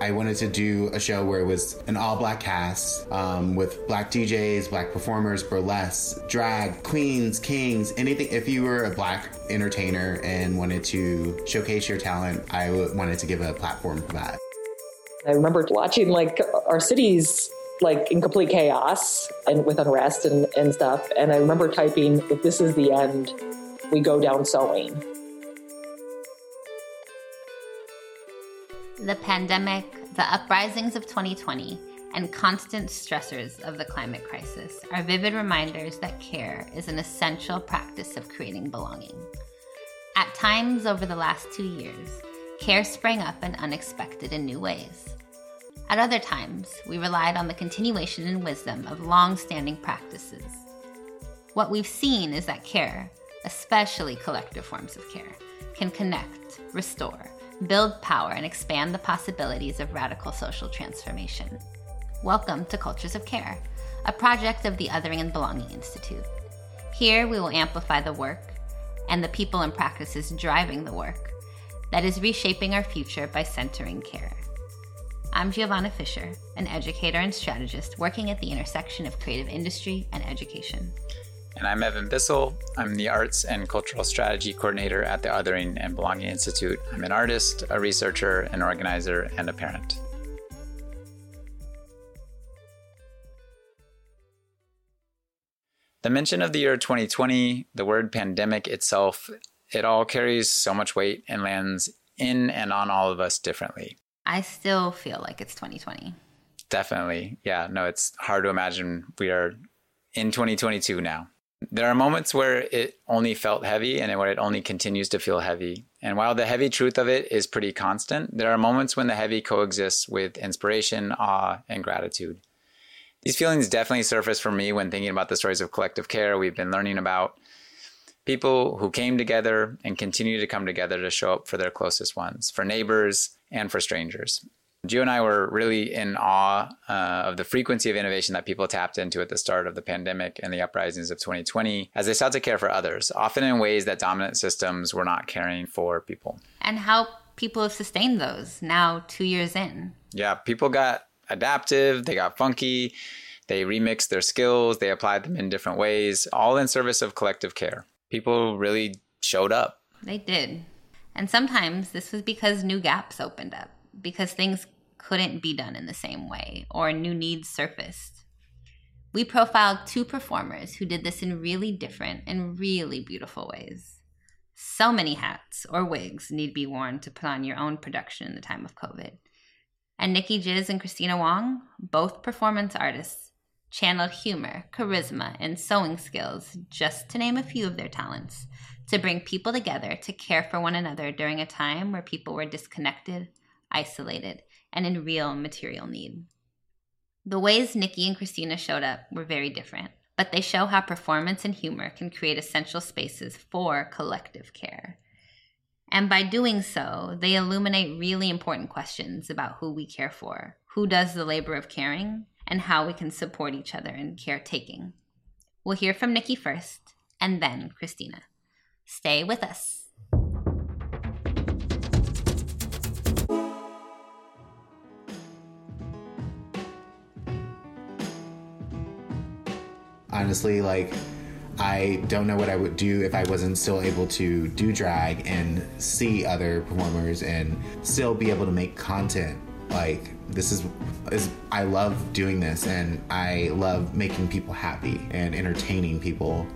I wanted to do a show where it was an all black cast um, with black DJs, black performers, burlesque, drag, queens, kings, anything. If you were a black entertainer and wanted to showcase your talent, I w- wanted to give a platform for that. I remember watching like our cities like in complete chaos and with unrest and, and stuff. And I remember typing, if this is the end, we go down sewing. The pandemic, the uprisings of 2020, and constant stressors of the climate crisis are vivid reminders that care is an essential practice of creating belonging. At times over the last two years, care sprang up in unexpected and new ways. At other times, we relied on the continuation and wisdom of long standing practices. What we've seen is that care, especially collective forms of care, can connect, restore, build power, and expand the possibilities of radical social transformation. Welcome to Cultures of Care, a project of the Othering and Belonging Institute. Here, we will amplify the work and the people and practices driving the work that is reshaping our future by centering care. I'm Giovanna Fisher, an educator and strategist working at the intersection of creative industry and education. And I'm Evan Bissell. I'm the Arts and Cultural Strategy Coordinator at the Othering and Belonging Institute. I'm an artist, a researcher, an organizer, and a parent. The mention of the year 2020, the word pandemic itself, it all carries so much weight and lands in and on all of us differently. I still feel like it's 2020. Definitely. Yeah, no, it's hard to imagine we are in 2022 now. There are moments where it only felt heavy and where it only continues to feel heavy. And while the heavy truth of it is pretty constant, there are moments when the heavy coexists with inspiration, awe, and gratitude. These feelings definitely surface for me when thinking about the stories of collective care we've been learning about. People who came together and continue to come together to show up for their closest ones, for neighbors, and for strangers. Gio and I were really in awe uh, of the frequency of innovation that people tapped into at the start of the pandemic and the uprisings of 2020 as they sought to care for others, often in ways that dominant systems were not caring for people. And how people have sustained those now, two years in. Yeah, people got adaptive, they got funky, they remixed their skills, they applied them in different ways, all in service of collective care. People really showed up. They did. And sometimes this was because new gaps opened up because things couldn't be done in the same way or new needs surfaced. We profiled two performers who did this in really different and really beautiful ways. So many hats or wigs need be worn to put on your own production in the time of COVID. And Nikki Jizz and Kristina Wong, both performance artists, channeled humor, charisma, and sewing skills, just to name a few of their talents, to bring people together to care for one another during a time where people were disconnected, isolated, and in real material need. The ways Nikki and Kristina showed up were very different, but they show how performance and humor can create essential spaces for collective care. And by doing so, they illuminate really important questions about who we care for, who does the labor of caring, and how we can support each other in caretaking. We'll hear from Nikki first, and then Kristina. Stay with us. Honestly, like I don't know what I would do if I wasn't still able to do drag and see other performers and still be able to make content. Like this is is I love doing this and I love making people happy and entertaining people.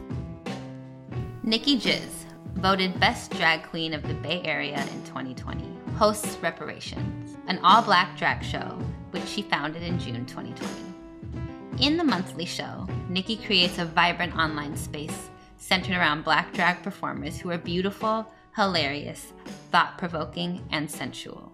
Nikki Jizz, voted Best Drag Queen of the Bay Area in 2020, hosts Reparations, an all black drag show which she founded in June 2020. In the monthly show, Nikki creates a vibrant online space centered around black drag performers who are beautiful, hilarious, thought provoking, and sensual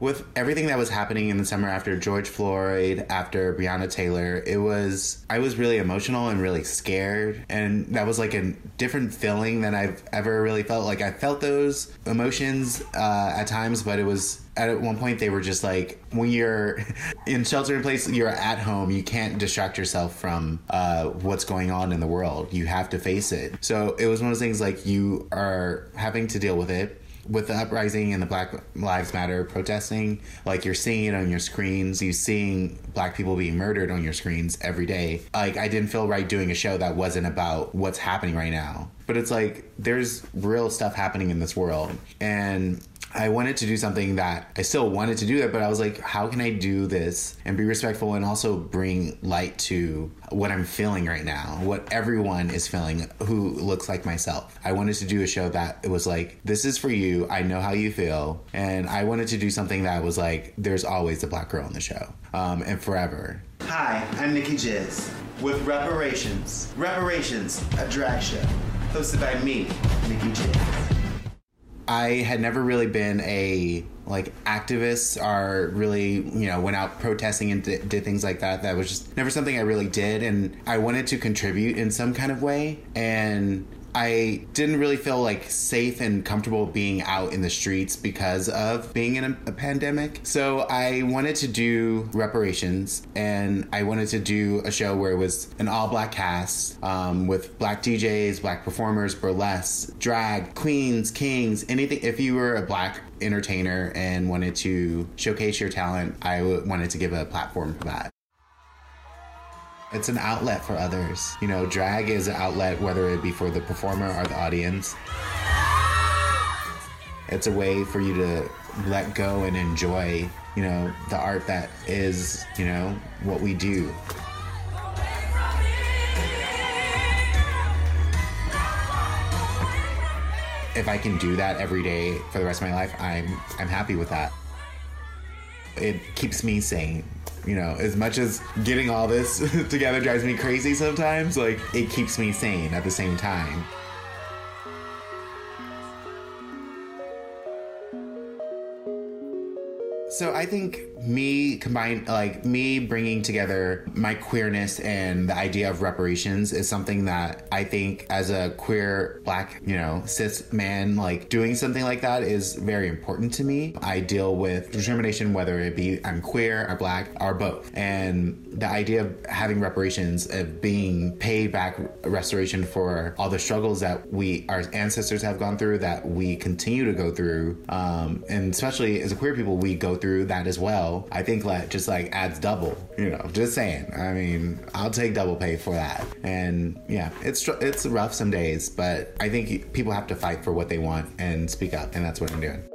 with everything that was happening in the summer after George Floyd, after Breonna Taylor, it was I was really emotional and really scared, and that was like a different feeling than I've ever really felt. Like I felt those emotions uh, at times, but it was at one point they were just like when you're in shelter in place, you're at home, you can't distract yourself from uh, what's going on in the world. You have to face it. So it was one of those things like you are having to deal with it with the uprising and the Black Lives Matter protesting, like you're seeing it on your screens, you seeing black people being murdered on your screens every day. Like I didn't feel right doing a show that wasn't about what's happening right now. But it's like there's real stuff happening in this world. And I wanted to do something that I still wanted to do that, but I was like, how can I do this and be respectful and also bring light to what I'm feeling right now, what everyone is feeling who looks like myself. I wanted to do a show that it was like, this is for you. I know how you feel. And I wanted to do something that was like, there's always a black girl in the show um, and forever. Hi, I'm Nikki Jizz with Reparations. Reparations, a drag show hosted by me, Nikki Jizz. I had never really been a like activist or really you know went out protesting and did, did, things like that. That was just never something i really did. And i wanted to contribute in some kind of way. And I didn't really feel like safe and comfortable being out in the streets because of being in a, a, pandemic. So I wanted to do reparations and I wanted to do a show where it was an all black cast um, with black DJs, black performers, burlesque, drag, queens, kings, anything. If you were a black entertainer and wanted to showcase your talent, I w- wanted to give a platform for that. It's an outlet for others. You know, drag is an outlet, whether it be for the performer or the audience. It's a way for you to let go and enjoy, you know, the art that is, you know, what we do. If I can do that every day for the rest of my life, I'm I'm happy with that. It keeps me sane you know, as much as getting all this together drives me crazy sometimes, like it keeps me sane at the same time. So I think me combine like me bringing together my queerness and the idea of reparations is something that I think as a queer black, you know, cis man, like doing something like that is very important to me. I deal with discrimination, whether it be I'm queer or black or both. And the idea of having reparations, of being paid back restoration for all the struggles that we, our ancestors have gone through, that we continue to go through, um, and especially as queer people, we go through that as well I think that just like adds double. You know, just saying. I mean, I'll take double pay for that. And yeah, it's it's rough some days, but I think people have to fight for what they want and speak up, and that's what I'm doing.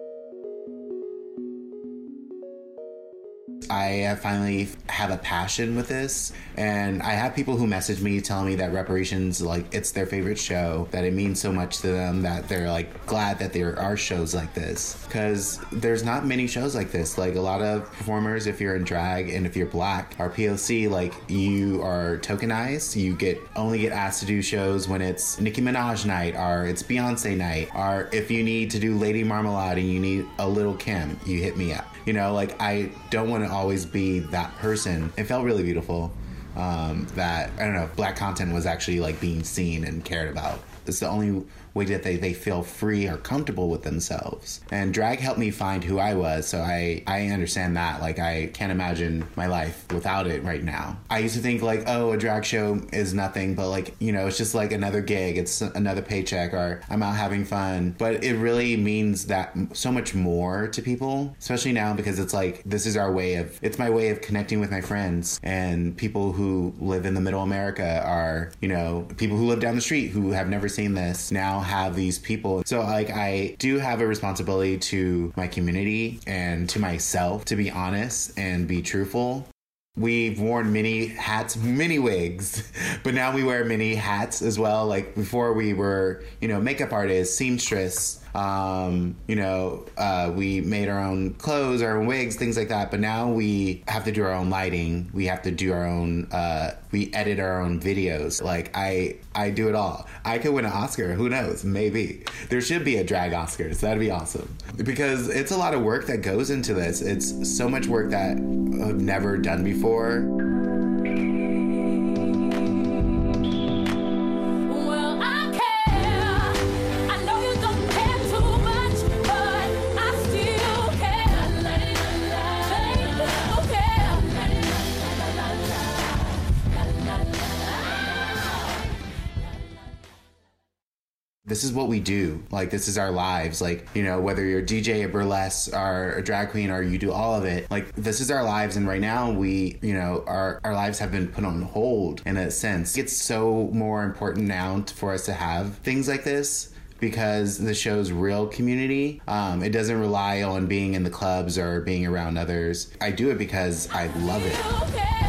I uh, finally have a passion with this, and I have people who message me telling me that reparations like it's their favorite show, that it means so much to them that they're like glad that there are shows like this because there's not many shows like this. Like a lot of performers, if you're in drag and if you're black, are POC like you are tokenized. You get only get asked to do shows when it's Nicki Minaj night or it's Beyonce night, or if you need to do Lady Marmalade and you need a little Kim, you hit me up. You know, like I don't want to always be that person. It felt really beautiful um, that I don't know black content was actually like being seen and cared about. It's the only way that they, they feel free or comfortable with themselves. And drag helped me find who I was, so I, I understand that. Like, I can't imagine my life without it right now. I used to think, like, oh, a drag show is nothing, but like, you know, it's just like another gig, it's another paycheck, or I'm out having fun. But it really means that so much more to people, especially now because it's like, this is our way of, it's my way of connecting with my friends and people who live in the middle America are, you know, people who live down the street who have never seen this now have these people. So like I do have a responsibility to my community and to myself to be honest and be truthful. We've worn many hats, many wigs, but now we wear many hats as well. Like before we were, you know, makeup artists, seamstress, um, you know, uh, we made our own clothes, our own wigs, things like that. But now we have to do our own lighting. We have to do our own. Uh, we edit our own videos. Like I, I do it all. I could win an Oscar. Who knows? Maybe there should be a drag Oscars. That'd be awesome because it's a lot of work that goes into this. It's so much work that I've never done before. This is what we do. Like, this is our lives. Like, you know, whether you're a DJ, a burlesque, or a drag queen, or you do all of it, like, this is our lives. And right now, we, you know, our, our lives have been put on hold in a sense. It's so more important now for us to have things like this because the show's real community. Um, it doesn't rely on being in the clubs or being around others. I do it because I love it.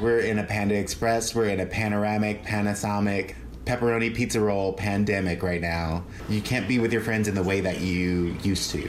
We're in a Panda Express. We're in a panoramic, Panasonic, pepperoni pizza roll pandemic right now. You can't be with your friends in the way that you used to.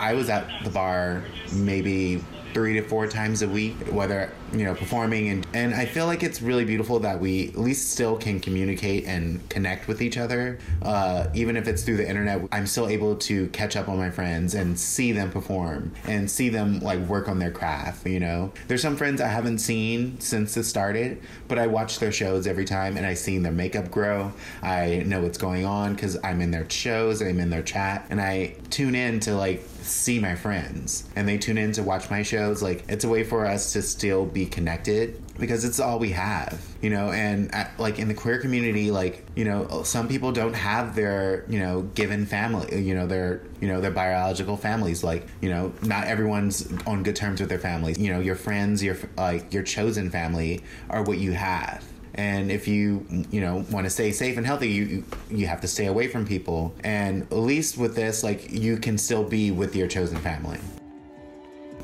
I was at the bar maybe three to four times a week, whether you know performing and and I feel like it's really beautiful that we at least still can communicate and connect with each other, uh, even if it's through the internet. I'm still able to catch up on my friends and see them perform and see them like work on their craft. You know, there's some friends I haven't seen since it started, but I watch their shows every time and I seen their makeup grow. I know what's going on because I'm in their shows, I'm in their chat, and I tune in to like see my friends and they tune in to watch my shows like it's a way for us to still be connected because it's all we have you know and at, like in the queer community like you know some people don't have their you know given family you know their you know their biological families. Like you know not everyone's on good terms with their families. You know your friends your like your chosen family are what you have. And if you you know want to stay safe and healthy you you have to stay away from people. And at least with this like you can still be with your chosen family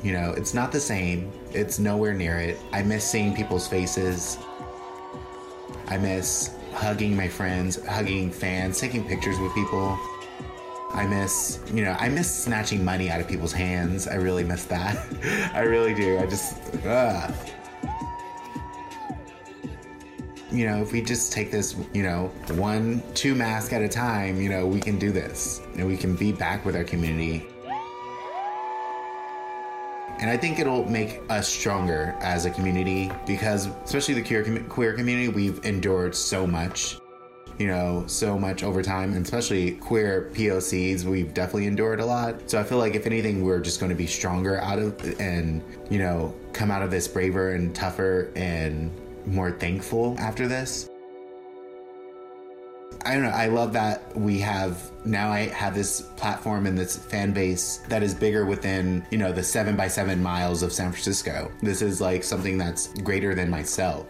you know it's not the same it's nowhere near it i miss seeing people's faces i miss hugging my friends hugging fans taking pictures with people I miss, you know, I miss snatching money out of people's hands. I really miss that. I really do. I just, ugh you know, if we just take this, you know, one, two mask at a time, you know, we can do this and we can be back with our community. And I think it'll make us stronger as a community because, especially the queer, queer community, we've endured so much, you know, so much over time, and especially queer POCs, we've definitely endured a lot. So I feel like if anything, we're just going to be stronger out of and, you know, come out of this braver and tougher and more thankful after this. I don't know. I love that we have now. I have this platform and this fan base that is bigger within you know the seven by seven miles of San Francisco. This is like something that's greater than myself.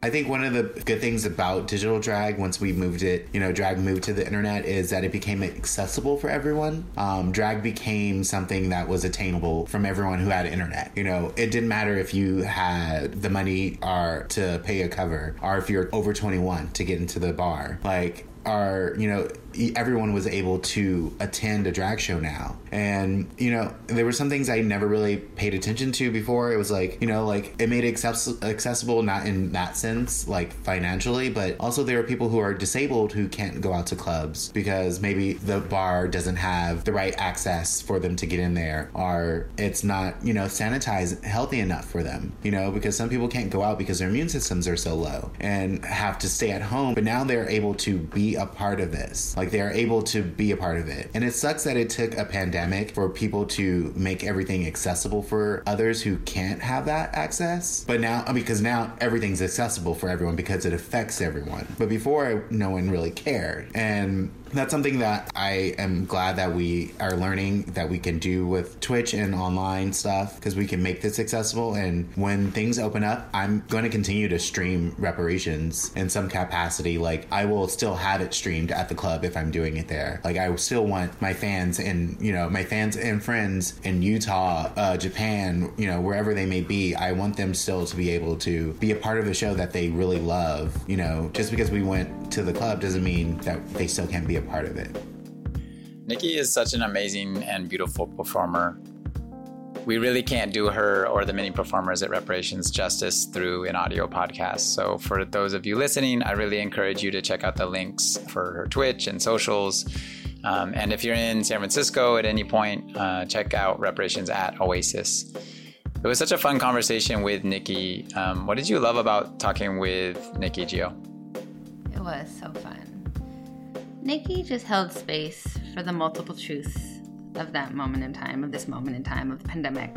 I think one of the good things about digital drag, once we moved it, you know, drag moved to the internet, is that it became accessible for everyone. Um, drag became something that was attainable from everyone who had internet. You know, it didn't matter if you had the money or to pay a cover, or if you're over 21 to get into the bar. Like, are you know everyone was able to attend a drag show now and you know there were some things i never really paid attention to before it was like you know like it made it access- accessible not in that sense like financially but also there are people who are disabled who can't go out to clubs because maybe the bar doesn't have the right access for them to get in there or it's not you know sanitized healthy enough for them you know because some people can't go out because their immune systems are so low and have to stay at home but now they're able to be a part of this. Like they are able to be a part of it. And it sucks that it took a pandemic for people to make everything accessible for others who can't have that access. But now, because now everything's accessible for everyone because it affects everyone. But before, no one really cared. And that's something that I am glad that we are learning that we can do with Twitch and online stuff because we can make this accessible. And when things open up, I'm going to continue to stream reparations in some capacity. Like I will still have it streamed at the club if I'm doing it there. Like I still want my fans and you know my fans and friends in Utah, uh, Japan, you know wherever they may be. I want them still to be able to be a part of the show that they really love. You know, just because we went to the club doesn't mean that they still can't be a part of it. Nikki is such an amazing and beautiful performer. We really can't do her or the many performers at Reparations justice through an audio podcast. So, for those of you listening, I really encourage you to check out the links for her Twitch and socials. Um, and if you're in San Francisco at any point, uh, check out Reparations at Oasis. It was such a fun conversation with Nikki. Um, what did you love about talking with Nikki Gio? It was so fun. Nikki just held space for the multiple truths of that moment in time, of this moment in time of the pandemic.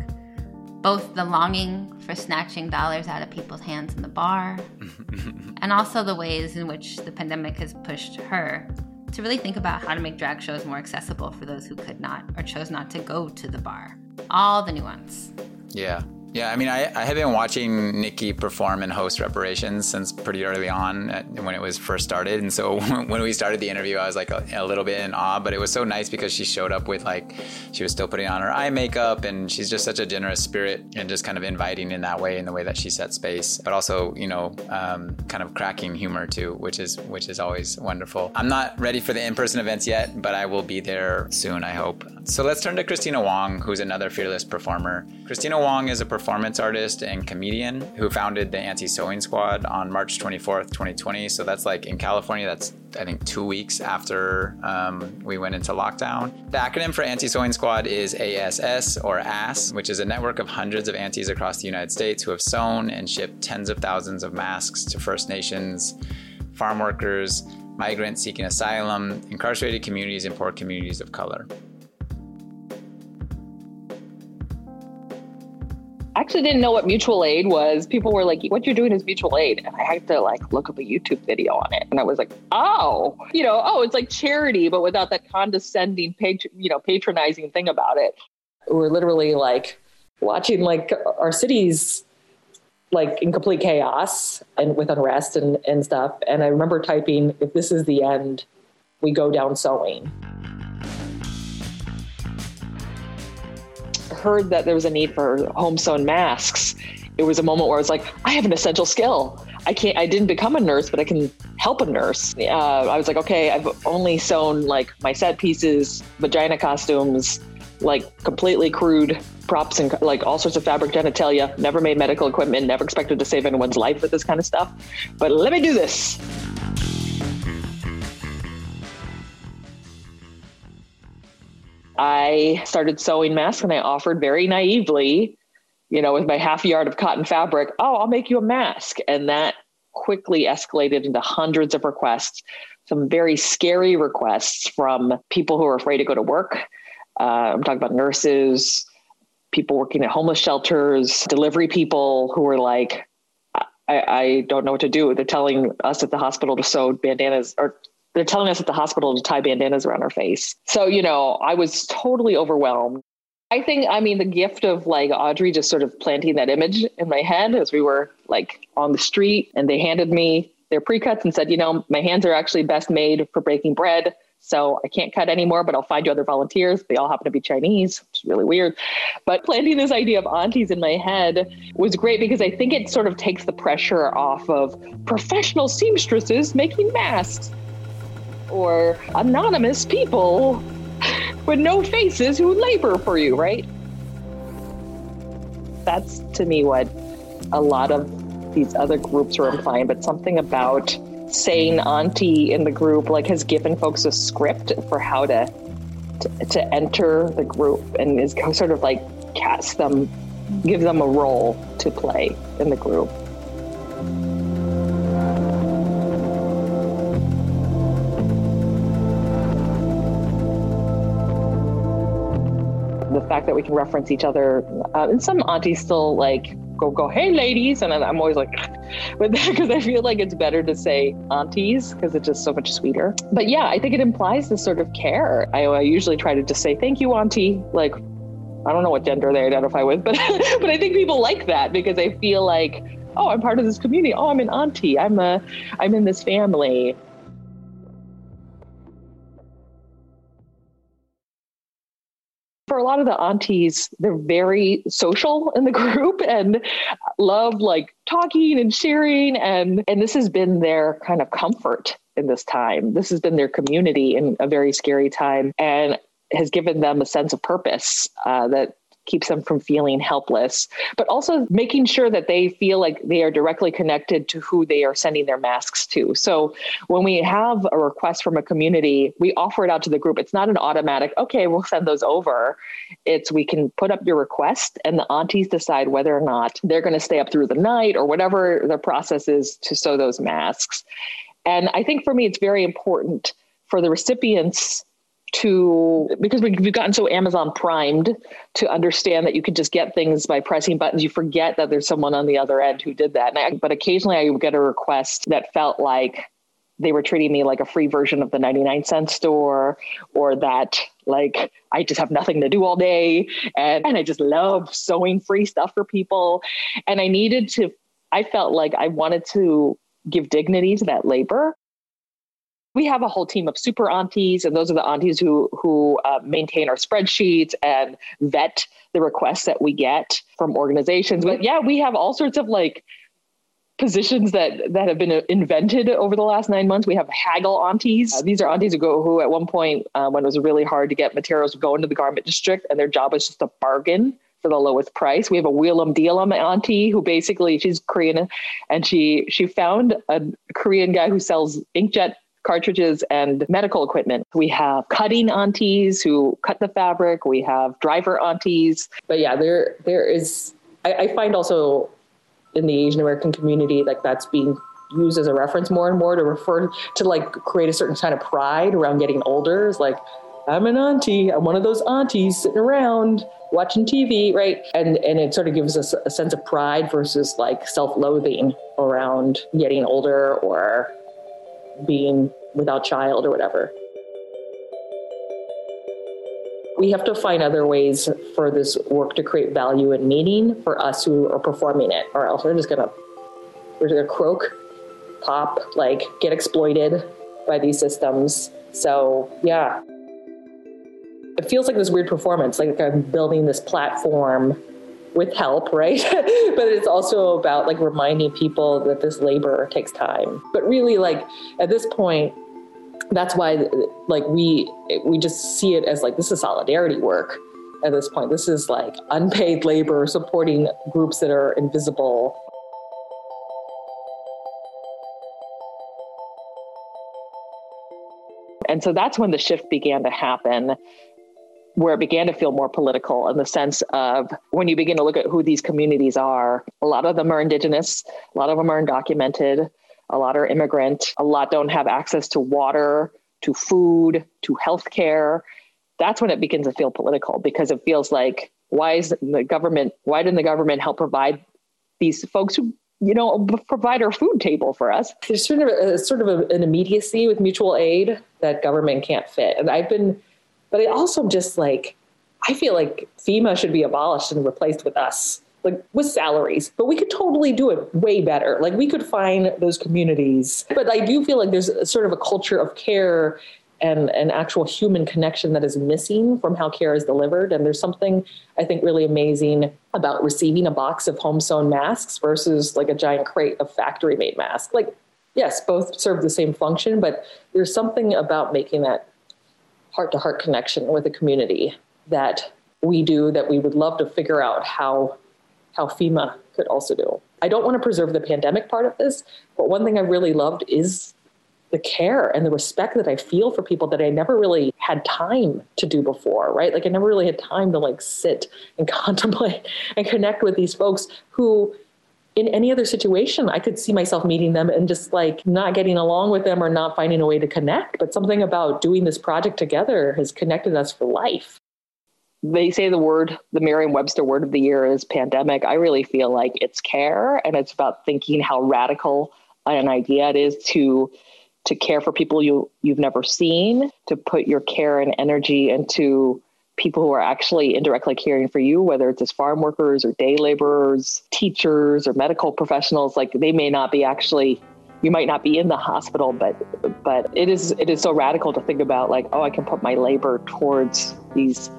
both the longing for snatching dollars out of people's hands in the bar, and also the ways in which the pandemic has pushed her to really think about how to make drag shows more accessible for those who could not or chose not to go to the bar. All the nuance. Yeah. Yeah, I mean, I, I had been watching Nikki perform and host reparations since pretty early on when it was first started. And so when we started the interview, I was like a, a, little bit in awe, but it was so nice because she showed up with like, she was still putting on her eye makeup and she's just such a generous spirit and just kind of inviting in that way, in the way that she set space, but also, you know, um, kind of cracking humor too, which is, which is always wonderful. I'm not ready for the in person events yet, but I will be there soon, I hope. So let's turn to Kristina Wong, who's another fearless performer. Kristina Wong is a performance artist and comedian who founded the Auntie Sewing Squad on March 24th, 2020. So that's like in California, that's I think two weeks after um, we went into lockdown. The acronym for Auntie Sewing Squad is ASS or ASS, which is a network of hundreds of aunties across the United States who have sewn and shipped tens of thousands of masks to First Nations, farm workers, migrants seeking asylum, incarcerated communities, and poor communities of color. I actually didn't know what mutual aid was. People were like, "What you're doing is mutual aid," and I had to like look up a YouTube video on it, and I was like, "Oh, you know, oh, it's like charity, but without that condescending, patron, you know, patronizing thing about it." We're literally like watching like our cities like in complete chaos and with unrest and, and stuff. And I remember typing, "If this is the end, we go down sewing." Heard that there was a need for home sewn masks, it was a moment where I was like, I have an essential skill. I can't, I didn't become a nurse, but I can help a nurse. Uh, I was like, okay, I've only sewn like my set pieces, vagina costumes, like completely crude props and like all sorts of fabric genitalia, never made medical equipment, never expected to save anyone's life with this kind of stuff. But let me do this. I started sewing masks and I offered very naively, you know, with my half yard of cotton fabric, oh, I'll make you a mask. And that quickly escalated into hundreds of requests, some very scary requests from people who are afraid to go to work. Uh, I'm talking about nurses, people working at homeless shelters, delivery people who were like, I, I don't know what to do. They're telling us at the hospital to sew bandanas or they're telling us at the hospital to tie bandanas around our face. So, you know, I was totally overwhelmed. I think, I mean, the gift of like Audrey just sort of planting that image in my head as we were like on the street and they handed me their pre-cuts and said, you know, my hands are actually best made for breaking bread. So I can't cut anymore, but I'll find you other volunteers. They all happen to be Chinese, which is really weird. But planting this idea of aunties in my head was great because I think it sort of takes the pressure off of professional seamstresses making masks or anonymous people with no faces who labor for you, right? That's to me what a lot of these other groups are implying, but something about saying auntie in the group like has given folks a script for how to to, to enter the group and is sort of like cast them give them a role to play in the group. Fact that we can reference each other. Uh, and some aunties still like go go, hey ladies, and I'm always like, but because I feel like it's better to say aunties because it's just so much sweeter. But yeah, I think it implies this sort of care. I, I usually try to just say thank you, auntie, like. I don't know what gender they identify with, but but I think people like that because I feel like, oh, I'm part of this community. Oh, I'm an auntie. I'm a I'm in this family. Lot of the aunties, they're very social in the group and love like talking and sharing. And, and this has been their kind of comfort in this time. This has been their community in a very scary time and has given them a sense of purpose uh, that keeps them from feeling helpless, but also making sure that they feel like they are directly connected to who they are sending their masks to. So when we have a request from a community, we offer it out to the group. It's not an automatic, okay, we'll send those over. It's we can put up your request and the aunties decide whether or not they're going to stay up through the night or whatever the process is to sew those masks. And I think for me, it's very important for the recipients to because we've gotten so Amazon primed to understand that you could just get things by pressing buttons. You forget that there's someone on the other end who did that. I, but occasionally I would get a request that felt like they were treating me like a free version of the 99 cent store or that like I just have nothing to do all day and, and I just love sewing free stuff for people. And I needed to, I felt like I wanted to give dignity to that labor we have a whole team of super aunties, and those are the aunties who who uh, maintain our spreadsheets and vet the requests that we get from organizations. But yeah, we have all sorts of like positions that that have been invented over the last nine months. We have haggle aunties. Uh, these are aunties who go who at one point uh, when it was really hard to get materials go into the garment district, and their job is just to bargain for the lowest price. We have a wheel em deal on my auntie who basically she's Korean and she she found a Korean guy who sells inkjet cartridges and medical equipment. We have cutting aunties who cut the fabric. We have driver aunties. But yeah, there there is. I, I find also in the Asian American community like that's being used as a reference more and more to refer to like create a certain kind of pride around getting older. It's like I'm an auntie. I'm one of those aunties sitting around watching TV, right? And and it sort of gives us a sense of pride versus like self-loathing around getting older or being without child or whatever. We have to find other ways for this work to create value and meaning for us who are performing it, or else we're just gonna we're just gonna croak, pop, like get exploited by these systems. So yeah. It feels like this weird performance, like I'm building this platform with help, right? but it's also about like reminding people that this labor takes time. But really, like at this point, that's why like we we just see it as like this is solidarity work at this point. This is like unpaid labor supporting groups that are invisible. And so that's when the shift began to happen where it began to feel more political in the sense of when you begin to look at who these communities are, a lot of them are indigenous, a lot of them are undocumented, a lot are immigrant, a lot don't have access to water, to food, to healthcare. That's when it begins to feel political because it feels like why is the government why didn't the government help provide these folks who you know provide our food table for us there's sort of a, sort of a, an immediacy with mutual aid that government can't fit and i've been but it also just like, I feel like FEMA should be abolished and replaced with us, like with salaries. But we could totally do it way better. Like we could find those communities. But I do feel like there's a, sort of a culture of care and an actual human connection that is missing from how care is delivered. And there's something I think really amazing about receiving a box of home sewn masks versus like a giant crate of factory made masks. Like, yes, both serve the same function, but there's something about making that heart to heart connection with a community that we do that we would love to figure out how how FEMA could also do. I don't want to preserve the pandemic part of this, but one thing I really loved is the care and the respect that I feel for people that I never really had time to do before, right? Like I never really had time to like sit and contemplate and connect with these folks who in any other situation, I could see myself meeting them and just like not getting along with them or not finding a way to connect. But something about doing this project together has connected us for life. They say the word, the Merriam Webster word of the year is pandemic. I really feel like it's care and it's about thinking how radical an idea it is to to care for people you you've never seen, to put your care and energy into people who are actually indirectly caring for you, whether it's as farm workers or day laborers, teachers or medical professionals, like they may not be actually you might not be in the hospital, but but it is it is so radical to think about like, oh, I can put my labor towards these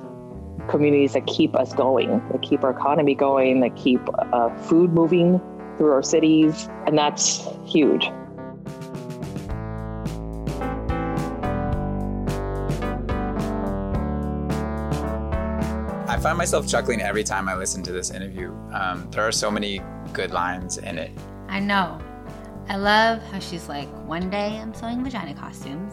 communities that keep us going, that keep our economy going, that keep uh, food moving through our cities, and that's huge. Find myself chuckling every time I listen to this interview. Um, there are so many good lines in it. I know. I love how she's like, one day I'm sewing vagina costumes.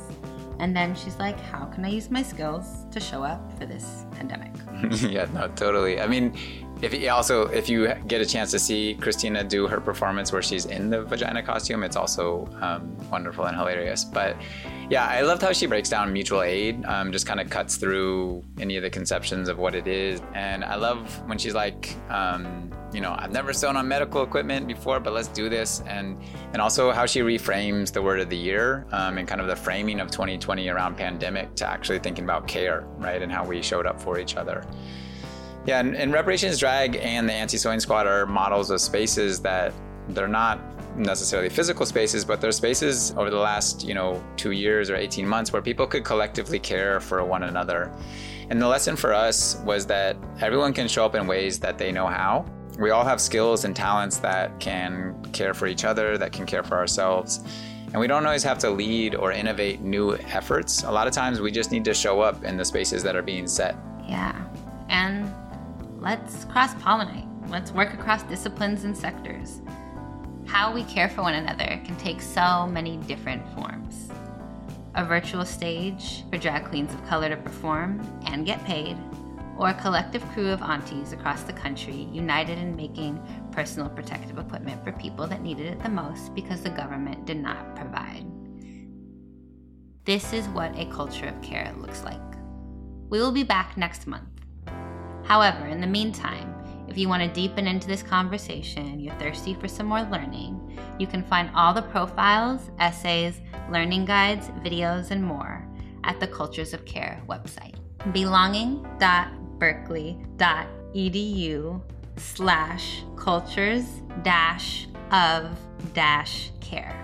And then she's like, how can I use my skills to show up for this pandemic? yeah, no, totally. I mean, if you also if you get a chance to see Kristina do her performance where she's in the vagina costume, it's also um, wonderful and hilarious. But yeah, I loved how she breaks down mutual aid, um, just kind of cuts through any of the conceptions of what it is, and I love when she's like. Um, you know, I've never sewn on medical equipment before, but let's do this. And and also how she reframes the word of the year um, and kind of the framing of 2020 around pandemic to actually thinking about care, right, and how we showed up for each other. Yeah, and, and reparations drag and the auntie sewing squad are models of spaces that they're not necessarily physical spaces, but they're spaces over the last, you know, two years or 18 months where people could collectively care for one another. And the lesson for us was that everyone can show up in ways that they know how. We all have skills and talents that can care for each other, that can care for ourselves. And we don't always have to lead or innovate new efforts. A lot of times we just need to show up in the spaces that are being set. Yeah. And let's cross pollinate. Let's work across disciplines and sectors. How we care for one another can take so many different forms. A virtual stage for drag queens of color to perform and get paid, or a collective crew of aunties across the country united in making personal protective equipment for people that needed it the most because the government did not provide. This is what a culture of care looks like. We will be back next month However, in the meantime, if you want to deepen into this conversation, you're thirsty for some more learning, you can find all the profiles, essays, learning guides, videos, and more at the Cultures of Care website. belonging.berkeley.edu slash cultures dash of dash care.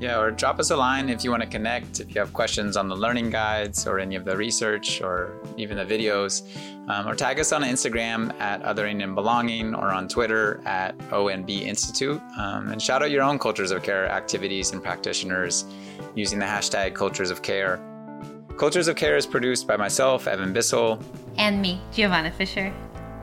Yeah, or drop us a line if you want to connect, if you have questions on the learning guides or any of the research or even the videos. Um, or tag us on Instagram at Othering and Belonging or on Twitter at ONB Institute. Um, and shout out your own Cultures of Care activities and practitioners using the hashtag Cultures of Care. Cultures of Care is produced by myself, Evan Bissell. And me, Giovanna Fisher.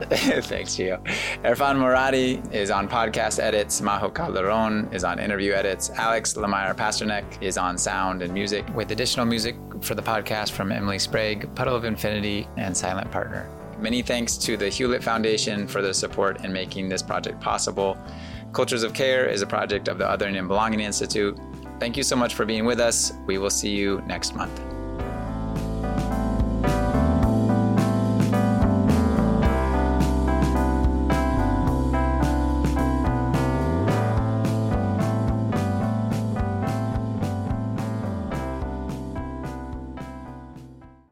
Thanks, Gio. Erfan Moradi is on podcast edits. Maho Calderon is on interview edits. Alex Lemire Pasternak is on sound and music, with additional music for the podcast from Emily Sprague, Puddle of Infinity, and Silent Partner. Many thanks to the Hewlett Foundation for their support in making this project possible. Cultures of Care is a project of the Othering and Belonging Institute. Thank you so much for being with us. We will see you next month.